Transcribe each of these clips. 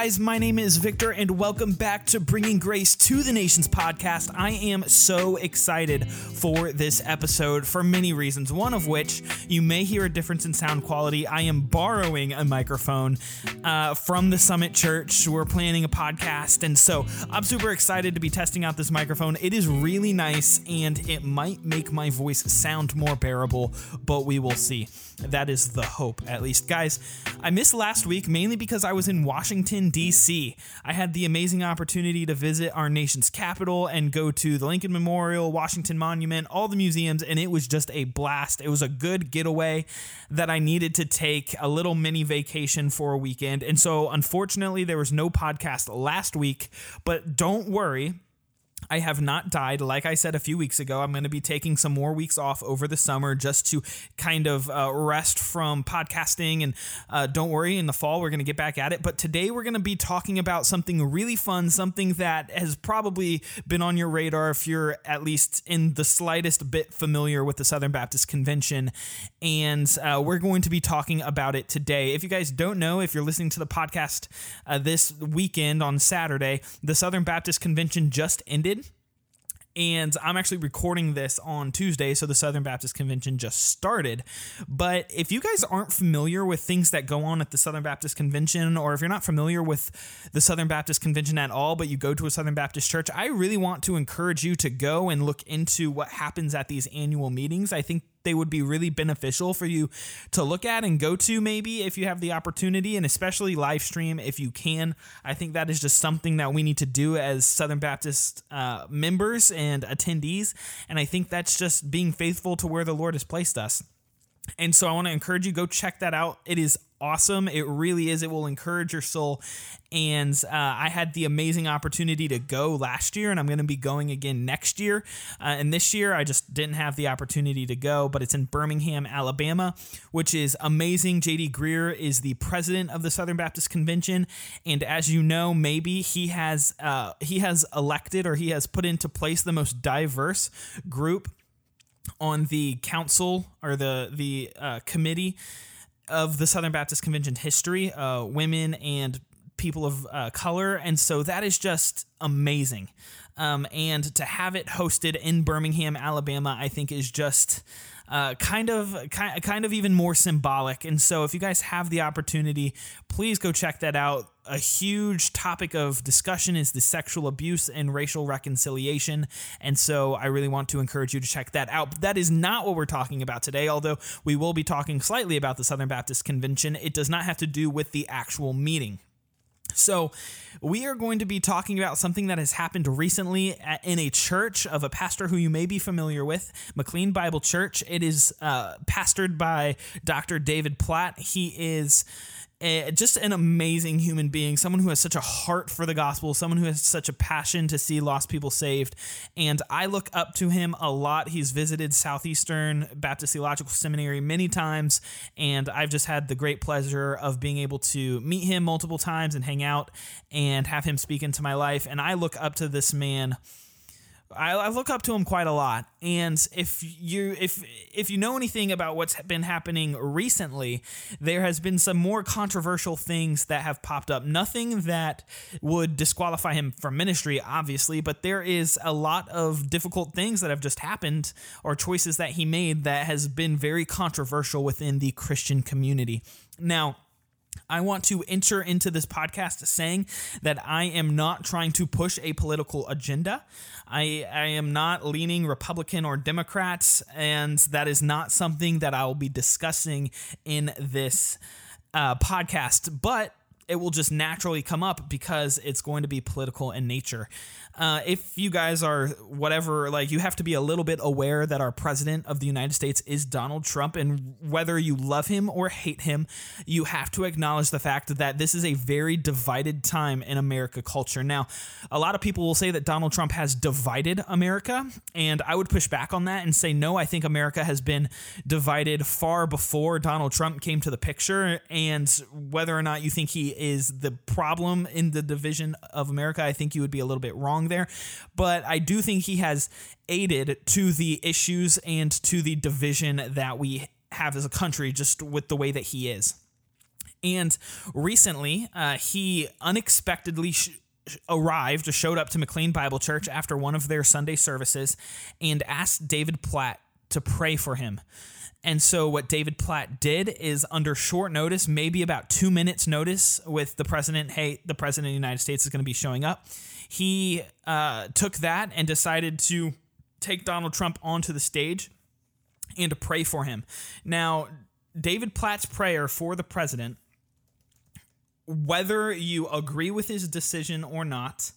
guys? My name is Victor, and welcome back to Bringing Grace to the Nations podcast. I am so excited for this episode for many reasons, one of which you may hear a difference in sound quality. I am borrowing a microphone uh, from the Summit Church. We're planning a podcast, and so I'm super excited to be testing out this microphone. It is really nice, and it might make my voice sound more bearable, but we will see. That is the hope, at least. Guys, I missed last week mainly because I was in Washington, D.C. I had the amazing opportunity to visit our nation's capital and go to the Lincoln Memorial, Washington Monument, all the museums, and it was just a blast. It was a good getaway that I needed to take a little mini vacation for a weekend. And so, unfortunately, there was no podcast last week, but don't worry. I have not died. Like I said a few weeks ago, I'm going to be taking some more weeks off over the summer just to kind of uh, rest from podcasting. And uh, don't worry, in the fall, we're going to get back at it. But today, we're going to be talking about something really fun, something that has probably been on your radar if you're at least in the slightest bit familiar with the Southern Baptist Convention. And uh, we're going to be talking about it today. If you guys don't know, if you're listening to the podcast uh, this weekend on Saturday, the Southern Baptist Convention just ended and I'm actually recording this on Tuesday, so the Southern Baptist Convention just started. But if you guys aren't familiar with things that go on at the Southern Baptist Convention, or if you're not familiar with the Southern Baptist Convention at all, but you go to a Southern Baptist church, I really want to encourage you to go and look into what happens at these annual meetings. I think they would be really beneficial for you to look at and go to maybe if you have the opportunity and especially live stream if you can. I think that is just something that we need to do as southern baptist uh, members and attendees and i think that's just being faithful to where the lord has placed us and so I want to encourage you go check that out. It is awesome. It really is. It will encourage your soul. And uh, I had the amazing opportunity to go last year, and I'm going to be going again next year. Uh, and this year, I just didn't have the opportunity to go, but it's in Birmingham, Alabama, which is amazing. JD Greear is the president of the Southern Baptist Convention, and as you know, maybe he has uh, he has elected or he has put into place the most diverse group on the council or the the uh, committee of the Southern Baptist Convention history, uh, women and people of uh, color, and so that is just amazing. Um, and to have it hosted in Birmingham, Alabama, I think is just uh, kind of kind, kind of even more symbolic. And so, if you guys have the opportunity, please go check that out. A huge topic of discussion is the sexual abuse and racial reconciliation. And so, I really want to encourage you to check that out. But that is not what we're talking about today, although we will be talking slightly about the Southern Baptist Convention. It does not have to do with the actual meeting. So, we are going to be talking about something that has happened recently in a church of a pastor who you may be familiar with, McLean Bible Church. It is uh, pastored by Dr. David Platt. He is just an amazing human being, someone who has such a heart for the gospel, someone who has such a passion to see lost people saved. And I look up to him a lot. He's visited Southeastern Baptist Theological Seminary many times, and I've just had the great pleasure of being able to meet him multiple times and hang out and have him speak into my life. And I look up to this man I, I, look up to him quite a lot, and if you if if you know anything about what's been happening recently, there has been some more controversial things that have popped up. Nothing that would disqualify him from ministry, obviously, but there is a lot of difficult things that have just happened or choices that he made that has been very controversial within the Christian community. Now I want to enter into this podcast saying that I am not trying to push a political agenda. I, I am not leaning Republican or Democrats, and that is not something that I will be discussing in this uh, podcast. But it will just naturally come up because it's going to be political in nature. Uh, if you guys are whatever, like you have to be a little bit aware that our president of the United States is Donald Trump, and whether you love him or hate him, you have to acknowledge the fact that this is a very divided time in America culture. Now, a lot of people will say that Donald Trump has divided America, and I would push back on that and say no. I think America has been divided far before Donald Trump came to the picture, and whether or not you think he is the problem in the division of America, I think you would be a little bit wrong there. But I do think he has aided to the issues and to the division that we have as a country just with the way that he is. And recently, uh, he unexpectedly sh- arrived, showed up to McLean Bible Church after one of their Sunday services, and asked David Platt to pray for him. And so, what David Platt did is, under short notice, maybe about two minutes' notice, with the president, hey, the president of the United States is going to be showing up, he uh, took that and decided to take Donald Trump onto the stage and to pray for him. Now, David Platt's prayer for the president, whether you agree with his decision or not,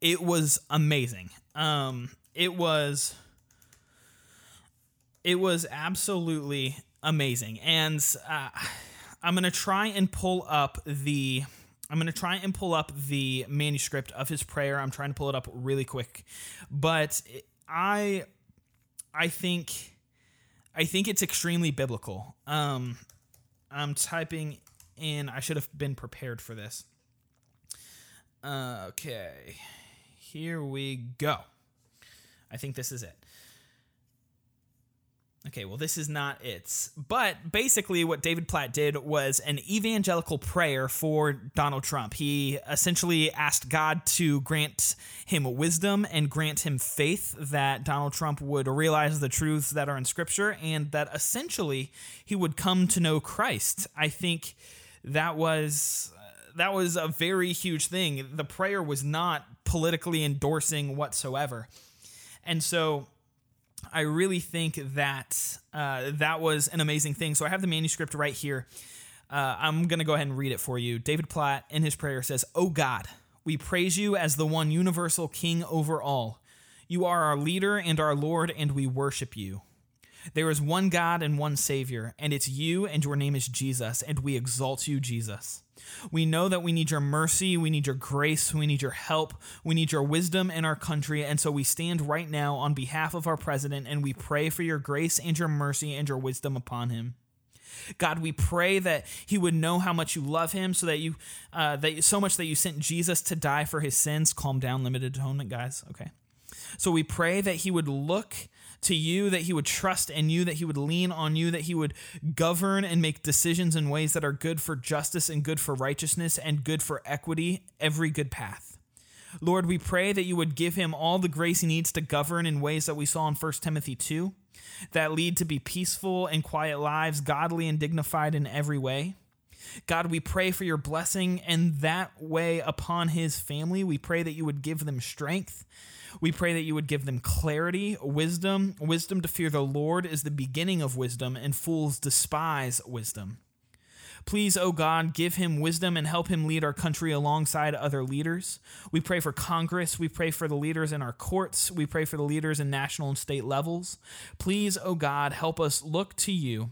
it was amazing. Um, it was it was absolutely amazing, and uh, I'm gonna try and pull up the. I'm going to try and pull up the manuscript of his prayer. I'm trying to pull it up really quick. But I I think I think it's extremely biblical. Um I'm typing in I should have been prepared for this. Uh, okay. Here we go. I think this is it. Okay, well, this is not it. But basically, what David Platt did was an evangelical prayer for Donald Trump. He essentially asked God to grant him wisdom and grant him faith that Donald Trump would realize the truths that are in Scripture and that essentially he would come to know Christ. I think that was uh, that was a very huge thing. The prayer was not politically endorsing whatsoever. And so I really think that uh, that was an amazing thing. So I have the manuscript right here. Uh, I'm going to go ahead and read it for you. David Platt in his prayer says, Oh God, we praise you as the one universal king over all. You are our leader and our Lord, and we worship you. There is one God and one Savior, and it's you, and your name is Jesus, and we exalt you, Jesus. We know that we need your mercy, we need your grace, we need your help, we need your wisdom in our country, and so we stand right now on behalf of our president and we pray for your grace and your mercy and your wisdom upon him. God, we pray that he would know how much you love him, so that you, uh, that so much that you sent Jesus to die for his sins. Calm down, limited atonement, guys. Okay. So we pray that he would look to you, that he would trust in you, that he would lean on you, that he would govern and make decisions in ways that are good for justice and good for righteousness and good for equity, every good path. Lord, we pray that you would give him all the grace he needs to govern in ways that we saw in 1 Timothy 2 that lead to be peaceful and quiet lives, godly and dignified in every way. God, we pray for your blessing and that way upon his family. We pray that you would give them strength, we pray that you would give them clarity, wisdom. Wisdom to fear the Lord is the beginning of wisdom, and fools despise wisdom. Please, O oh God, give him wisdom and help him lead our country alongside other leaders. We pray for Congress. We pray for the leaders in our courts. We pray for the leaders in national and state levels. Please, O oh God, help us look to you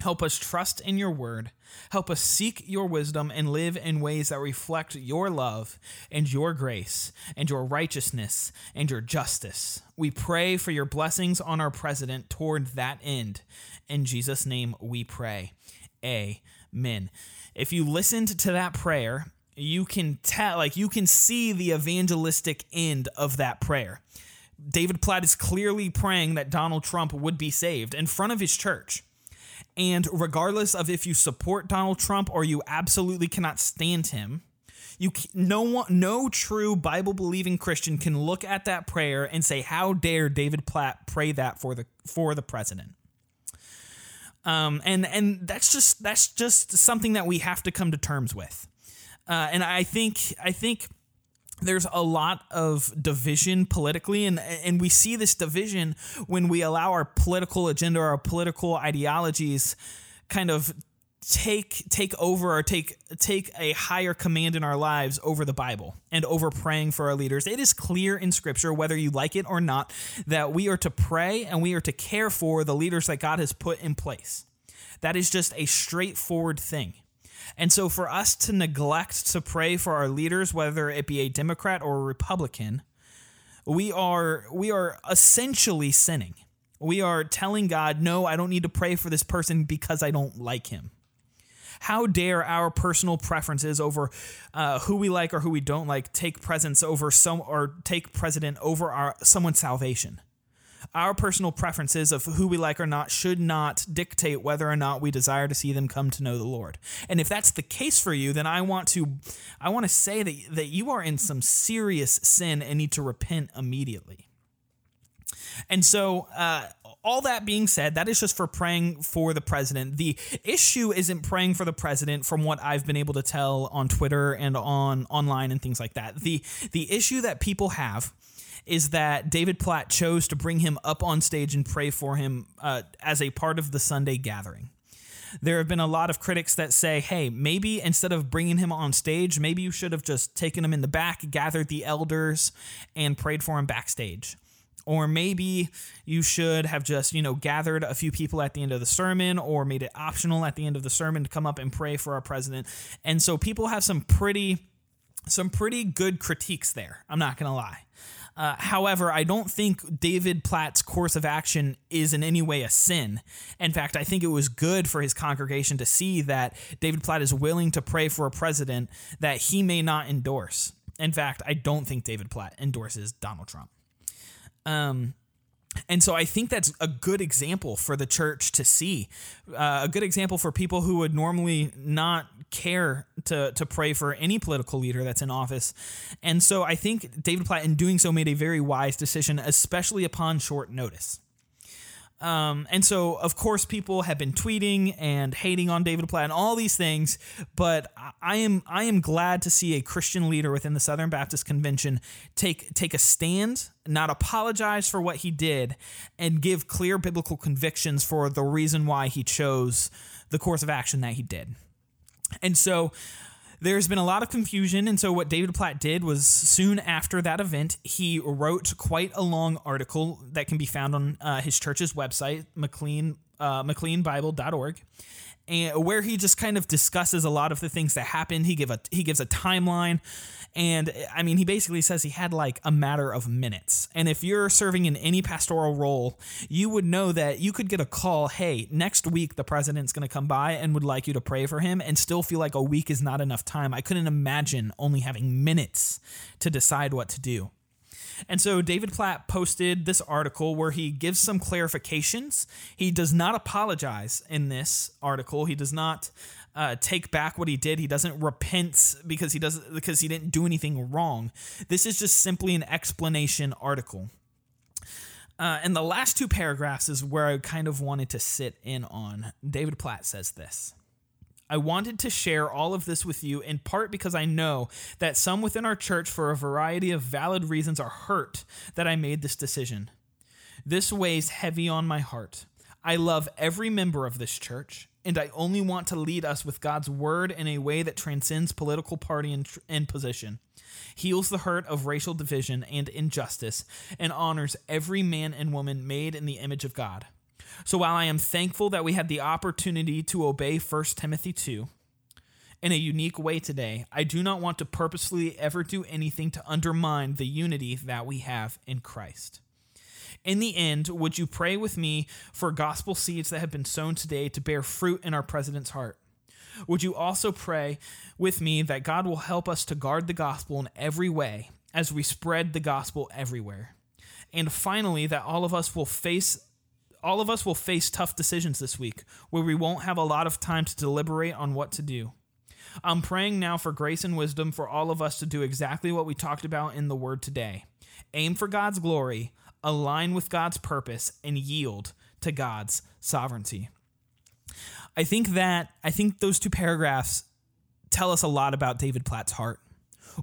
Help us trust in your word. Help us seek your wisdom and live in ways that reflect your love and your grace and your righteousness and your justice. We pray for your blessings on our president toward that end. In Jesus' name we pray. Amen. If you listened to that prayer, you can tell, like, you can see the evangelistic end of that prayer. David Platt is clearly praying that Donald Trump would be saved in front of his church. And regardless of if you support Donald Trump or you absolutely cannot stand him, you no one, no true Bible believing Christian can look at that prayer and say, "How dare David Platt pray that for the for the president?" Um, and and that's just that's just something that we have to come to terms with. Uh, and I think I think there's a lot of division politically and and we see this division when we allow our political agenda our political ideologies kind of take take over or take take a higher command in our lives over the Bible and over praying for our leaders. It is clear in scripture whether you like it or not that we are to pray and we are to care for the leaders that God has put in place. That is just a straightforward thing. And so for us to neglect to pray for our leaders, whether it be a Democrat or a Republican, we are we are essentially sinning. We are telling God, "No, I don't need to pray for this person because I don't like him." How dare our personal preferences over uh, who we like or who we don't like take presence over some or take precedent over our someone's salvation? Our personal preferences of who we like or not should not dictate whether or not we desire to see them come to know the Lord. And if that's the case for you, then I want to I want to say that that you are in some serious sin and need to repent immediately. And so, uh, all that being said, that is just for praying for the president. The issue isn't praying for the president, from what I've been able to tell on Twitter and on online and things like that. The the issue that people have is that David Platt chose to bring him up on stage and pray for him uh, as a part of the Sunday gathering. There have been a lot of critics that say, hey, maybe instead of bringing him on stage, maybe you should have just taken him in the back, gathered the elders, and prayed for him backstage. Or maybe you should have just, you know, gathered a few people at the end of the sermon or made it optional at the end of the sermon to come up and pray for our president. And so people have some pretty some pretty good critiques there. I'm not going to lie. Uh, however, I don't think David Platt's course of action is in any way a sin. In fact, I think it was good for his congregation to see that David Platt is willing to pray for a president that he may not endorse. In fact, I don't think David Platt endorses Donald Trump. Um, and so I think that's a good example for the church to see, uh, a good example for people who would normally not care to to pray for any political leader that's in office. And so I think David Platt, in doing so, made a very wise decision, especially upon short notice. Um, and so, of course, people have been tweeting and hating on David Platt and all these things. But I am I am glad to see a Christian leader within the Southern Baptist Convention take take a stand, not apologize for what he did, and give clear biblical convictions for the reason why he chose the course of action that he did. And so, there's been a lot of confusion. And so, what David Platt did was soon after that event, he wrote quite a long article that can be found on uh, his church's website, McLean, uh, McLeanBible.org and where he just kind of discusses a lot of the things that happened. He give a he gives a timeline, and eh, I mean he basically says he had like a matter of minutes. And if you're serving in any pastoral role, you would know that you could get a call, hey, next week the president's going to come by and would like you to pray for him, and still feel like a week is not enough time. I couldn't imagine only having minutes to decide what to do. And so David Platt posted this article where he gives some clarifications. He does not apologize in this article. He does not uh, take back what he did. He doesn't repent because he doesn't because he didn't do anything wrong. This is just simply an explanation article. Uh, and the last two paragraphs is where I kind of wanted to sit in on. David Platt says this. I wanted to share all of this with you in part because I know that some within our church, for a variety of valid reasons, are hurt that I made this decision. This weighs heavy on my heart. I love every member of this church, and I only want to lead us with God's word in a way that transcends political party and, and position, heals the hurt of racial division and injustice, and honors every man and woman made in the image of God. So while I am thankful that we had the opportunity to obey 1 Timothy 2 in a unique way today, I do not want to purposely ever do anything to undermine the unity that we have in Christ. In the end, would you pray with me for gospel seeds that have been sown today to bear fruit in our president's heart? Would you also pray with me that God will help us to guard the gospel in every way as we spread the gospel everywhere? And finally, that all of us will face all of us will face tough decisions this week where we won't have a lot of time to deliberate on what to do. I'm praying now for grace and wisdom for all of us to do exactly what we talked about in the Word today aim for God's glory, align with God's purpose, and yield to God's sovereignty. I think that, I think those two paragraphs tell us a lot about David Platt's heart.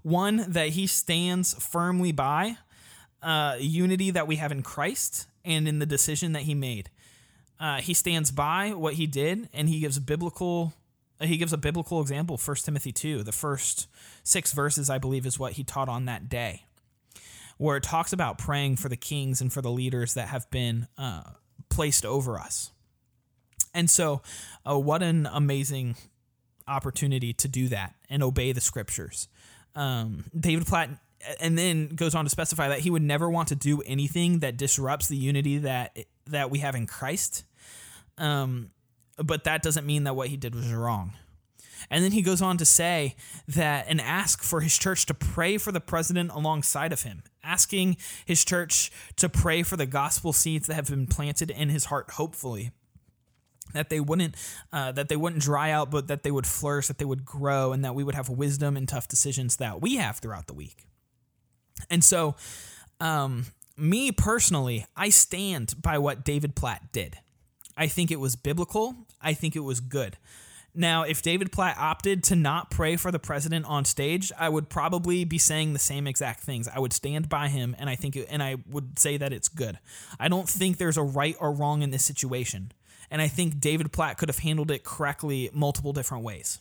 One, that he stands firmly by uh, unity that we have in Christ and in the decision that he made. Uh, he stands by what he did, and he gives biblical. He gives a biblical example. First Timothy two, the first six verses, I believe, is what he taught on that day, where it talks about praying for the kings and for the leaders that have been uh, placed over us. And so, uh, what an amazing opportunity to do that and obey the scriptures. Um, David Platt and then goes on to specify that he would never want to do anything that disrupts the unity that that we have in Christ. Um, but that doesn't mean that what he did was wrong. And then he goes on to say that and ask for his church to pray for the president alongside of him. Asking his church to pray for the gospel seeds that have been planted in his heart, hopefully. That they wouldn't uh, that they wouldn't dry out but that they would flourish that they would grow and that we would have wisdom and tough decisions that we have throughout the week. And so um, me personally i stand by what david platt did. I think it was biblical. I think it was good now if david platt opted to not pray for the president on stage i would probably be saying the same exact things i would stand by him and i think it, and i would say that it's good i don't think there's a right or wrong in this situation and I think David Platt could have handled it correctly multiple different ways.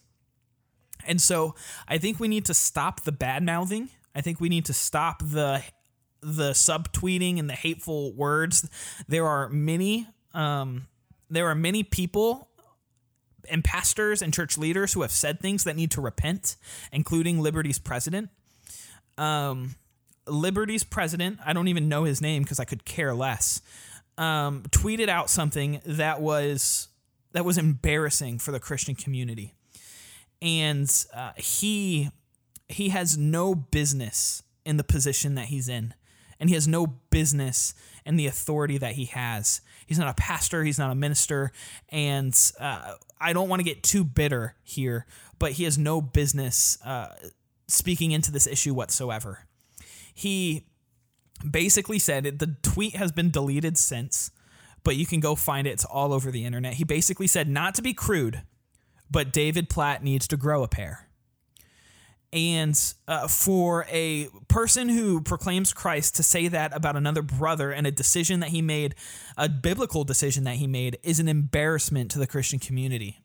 And so I think we need to stop the bad mouthing. I think we need to stop the the subtweeting and the hateful words. There are many um, there are many people and pastors and church leaders who have said things that need to repent, including Liberty's president. Um, Liberty's president, I don't even know his name because I could care less um, tweeted out something that was that was embarrassing for the Christian community, and uh, he he has no business in the position that he's in, and he has no business in the authority that he has. He's not a pastor, he's not a minister, and uh, I don't want to get too bitter here, but he has no business uh, speaking into this issue whatsoever. He basically said the tweet has been deleted since, but you can go find it. It's all over the internet. He basically said, not to be crude, but David Platt needs to grow a pair. And uh, for a person who proclaims Christ to say that about another brother and a decision that he made, a biblical decision that he made, is an embarrassment to the Christian community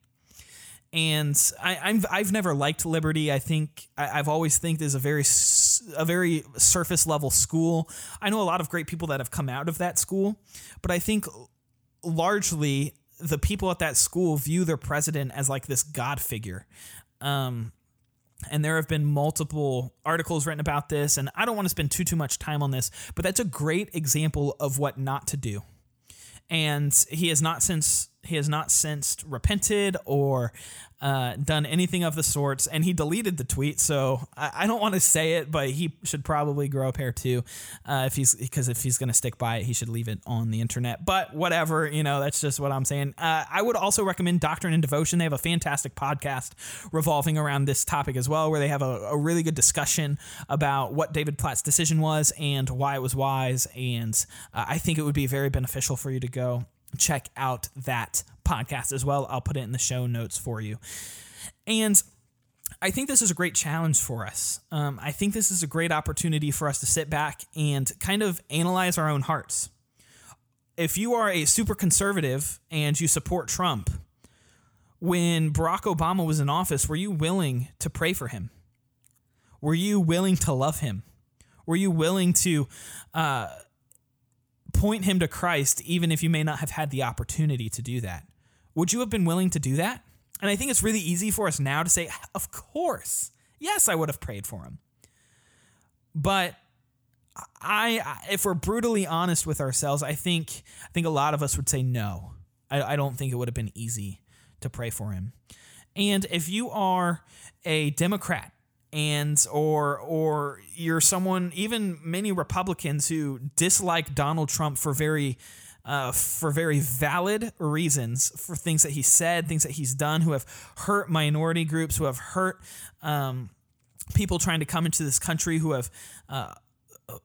and I, I'm I've never liked Liberty. I think I, have always think is a very a very surface level school. I know a lot of great people that have come out of that school, but I think largely the people at that school view their president as like this god figure. Um, and there have been multiple articles written about this, and I don't want to spend too too much time on this, but that's a great example of what not to do. And he has not since he has not since repented or uh, done anything of the sorts, and he deleted the tweet. So I, I don't want to say it, but he should probably grow a pair too, uh, if he's because if he's going to stick by it, he should leave it on the internet. But whatever, you know, that's just what I'm saying. Uh, I would also recommend Doctrine and Devotion. They have a fantastic podcast revolving around this topic as well, where they have a, a really good discussion about what David Platt's decision was and why it was wise. And uh, I think it would be very beneficial for you to go check out that podcast as well. I'll put it in the show notes for you. And I think this is a great challenge for us. Um, I think this is a great opportunity for us to sit back and kind of analyze our own hearts. If you are a super conservative and you support Trump, when Barack Obama was in office, were you willing to pray for him? Were you willing to love him? Were you willing to uh, point him to Christ, even if you may not have had the opportunity to do that. Would you have been willing to do that? And I think it's really easy for us now to say, of course, yes, I would have prayed for him. But I, if we're brutally honest with ourselves, I think I think a lot of us would say no. I, I don't think it would have been easy to pray for him. And if you are a Democrat and or or you're someone even many Republicans who dislike Donald Trump for very uh, for very valid reasons for things that he said, things that he's done, who have hurt minority groups, who have hurt um, people trying to come into this country, who have uh,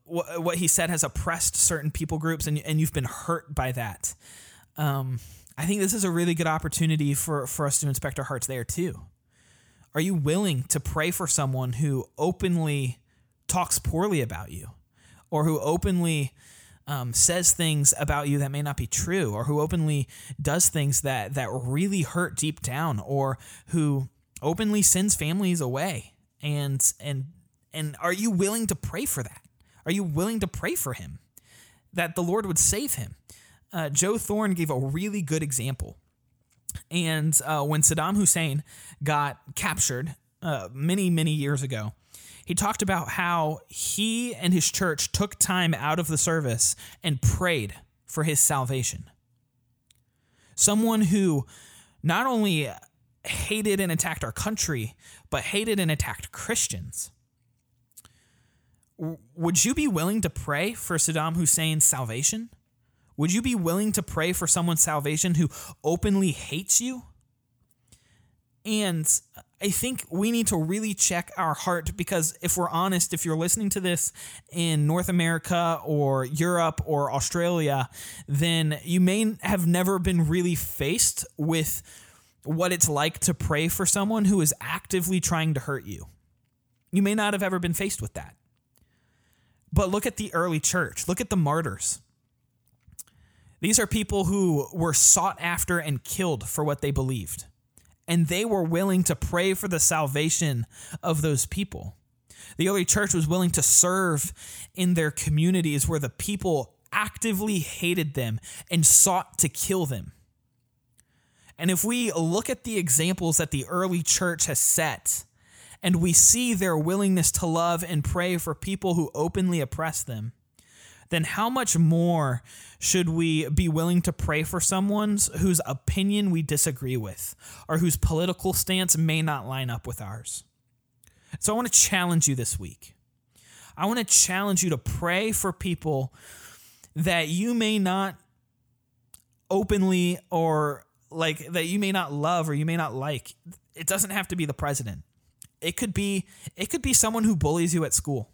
what, what he said has oppressed certain people groups, and and you've been hurt by that. Um, I think this is a really good opportunity for for us to inspect our hearts there too. Are you willing to pray for someone who openly talks poorly about you or who openly um, says things about you that may not be true or who openly does things that, that really hurt deep down or who openly sends families away? And, and, and are you willing to pray for that? Are you willing to pray for him that the Lord would save him? Uh, Joe Thorn gave a really good example and uh, when Saddam Hussein got captured uh, many, many years ago, he talked about how he and his church took time out of the service and prayed for his salvation. Someone who not only hated and attacked our country, but hated and attacked Christians. would you be willing to pray for Saddam Hussein's salvation? Would you be willing to pray for someone's salvation who openly hates you? And uh, I think we need to really check our heart because if we're honest, if you're listening to this in North America or Europe or Australia, then you may have never been really faced with what it's like to pray for someone who is actively trying to hurt you. You may not have ever been faced with that. But look at the early church, look at the martyrs. These are people who were sought after and killed for what they believed and they were willing to pray for the salvation of those people. The early church was willing to serve in their communities where the people actively hated them and sought to kill them. And if we look at the examples that the early church has set, and we see their willingness to love and pray for people who openly oppress them, then how much more should we be willing to pray for someone's whose opinion we disagree with or whose political stance may not line up with ours? So I want to challenge you this week. I want to challenge you to pray for people that you may not openly or like that you may not love or you may not like. It doesn't have to be the president. It could be it could be someone who bullies you at school.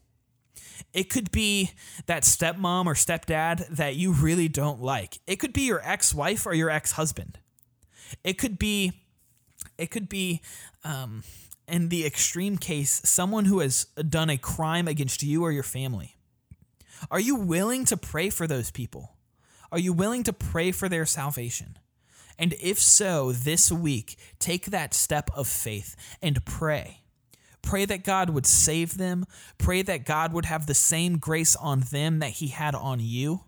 It could be that stepmom or stepdad that you really don't like. It could be your ex-wife or your ex-husband. It could be, it could be, um, in the extreme case, someone who has done a crime against you or your family. Are you willing to pray for those people? Are you willing to pray for their salvation? And if so, this week, take that step of faith and pray. Pray that God would save them. Pray that God would have the same grace on them that He had on you.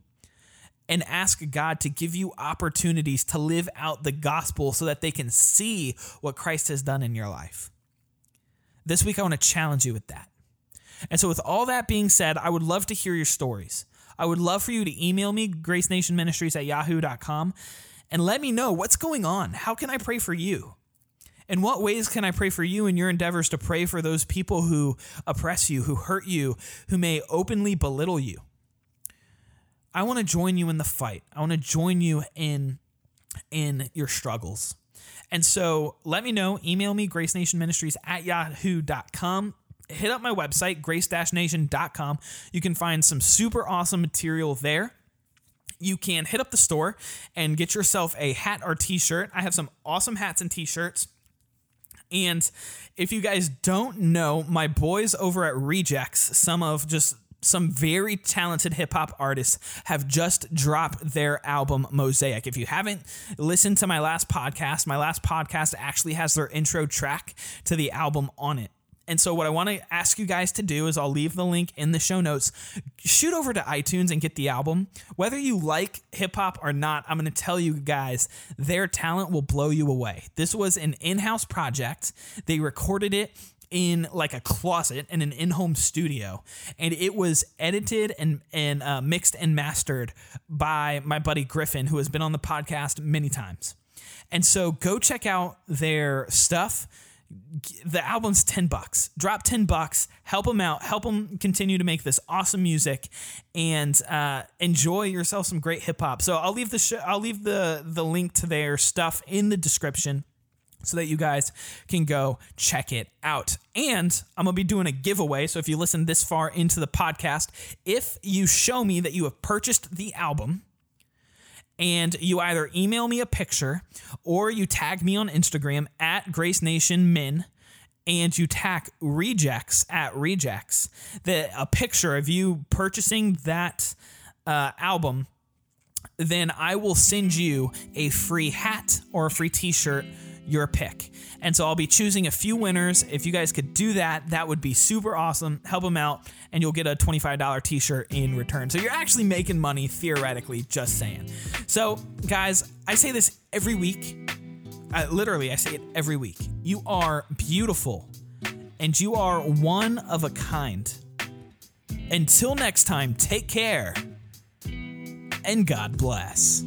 And ask God to give you opportunities to live out the gospel so that they can see what Christ has done in your life. This week, I want to challenge you with that. And so, with all that being said, I would love to hear your stories. I would love for you to email me, gracenationministries at yahoo.com, and let me know what's going on. How can I pray for you? In what ways can I pray for you in your endeavors to pray for those people who oppress you, who hurt you, who may openly belittle you? I want to join you in the fight. I want to join you in in your struggles. And so let me know. Email me, gracenationministries at yahoo.com. Hit up my website, grace-nation.com. You can find some super awesome material there you can hit up the store and get yourself a hat or t-shirt. I have some awesome hats and t-shirts. And if you guys don't know, my boys over at Rejects, some of just some very talented hip hop artists have just dropped their album Mosaic. If you haven't listened to my last podcast, my last podcast actually has their intro track to the album on it. And so, what I want to ask you guys to do is I'll leave the link in the show notes. Shoot over to iTunes and get the album. Whether you like hip hop or not, I'm going to tell you guys their talent will blow you away. This was an in house project, they recorded it in like a closet in an in-home studio and it was edited and and uh, mixed and mastered by my buddy griffin who has been on the podcast many times and so go check out their stuff the album's 10 bucks drop 10 bucks help them out help them continue to make this awesome music and uh, enjoy yourself some great hip-hop so i'll leave the sh- i'll leave the the link to their stuff in the description so that you guys can go check it out. And I'm to be doing a giveaway. So if you listen this far into the podcast, if you show me that you have purchased the album, and you either email me a picture or you tag me on Instagram at Grace Nation Min and you tag rejects at rejects the a picture of you purchasing that uh, album then I will send you a free hat or a free t-shirt your pick. And so I'll be choosing a few winners. If you guys could do that, that would be super awesome. Help them out, and you'll get a $25 t shirt in return. So you're actually making money theoretically, just saying. So, guys, I say this every week. Literally, I say it every week. You are beautiful, and you are one of a kind. Until next time, take care, and God bless.